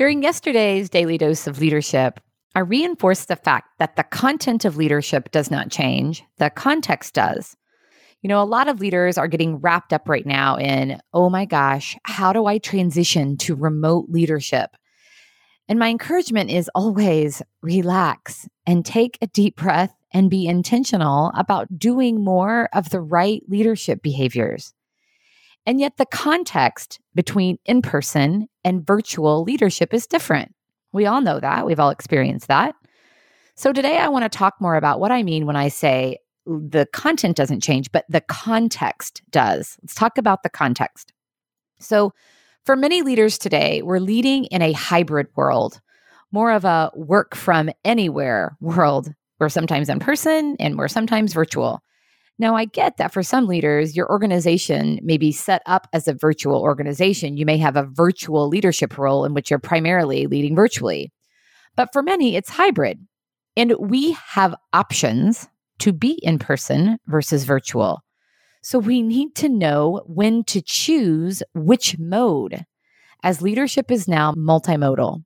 During yesterday's Daily Dose of Leadership, I reinforced the fact that the content of leadership does not change, the context does. You know, a lot of leaders are getting wrapped up right now in, oh my gosh, how do I transition to remote leadership? And my encouragement is always relax and take a deep breath and be intentional about doing more of the right leadership behaviors. And yet, the context between in person and virtual leadership is different. We all know that. We've all experienced that. So, today I want to talk more about what I mean when I say the content doesn't change, but the context does. Let's talk about the context. So, for many leaders today, we're leading in a hybrid world, more of a work from anywhere world. We're sometimes in person and we're sometimes virtual. Now, I get that for some leaders, your organization may be set up as a virtual organization. You may have a virtual leadership role in which you're primarily leading virtually. But for many, it's hybrid. And we have options to be in person versus virtual. So we need to know when to choose which mode, as leadership is now multimodal.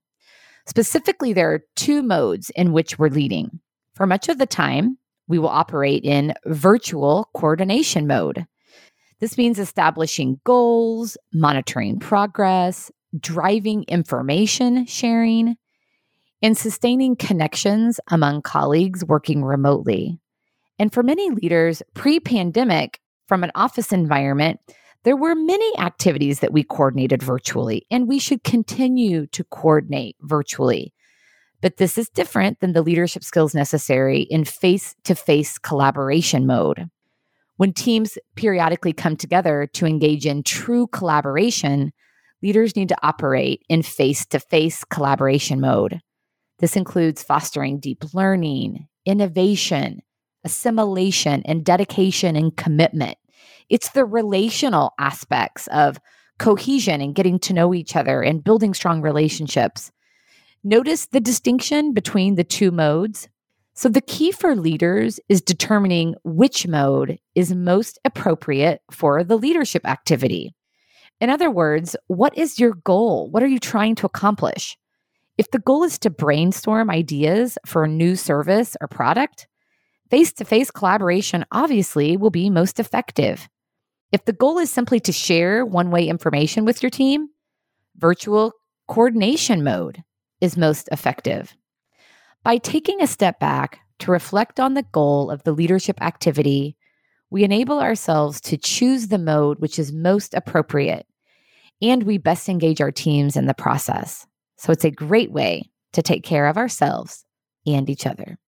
Specifically, there are two modes in which we're leading. For much of the time, we will operate in virtual coordination mode. This means establishing goals, monitoring progress, driving information sharing, and sustaining connections among colleagues working remotely. And for many leaders, pre pandemic, from an office environment, there were many activities that we coordinated virtually, and we should continue to coordinate virtually. But this is different than the leadership skills necessary in face to face collaboration mode. When teams periodically come together to engage in true collaboration, leaders need to operate in face to face collaboration mode. This includes fostering deep learning, innovation, assimilation, and dedication and commitment. It's the relational aspects of cohesion and getting to know each other and building strong relationships Notice the distinction between the two modes. So, the key for leaders is determining which mode is most appropriate for the leadership activity. In other words, what is your goal? What are you trying to accomplish? If the goal is to brainstorm ideas for a new service or product, face to face collaboration obviously will be most effective. If the goal is simply to share one way information with your team, virtual coordination mode is most effective. By taking a step back to reflect on the goal of the leadership activity, we enable ourselves to choose the mode which is most appropriate, and we best engage our teams in the process. So it's a great way to take care of ourselves and each other.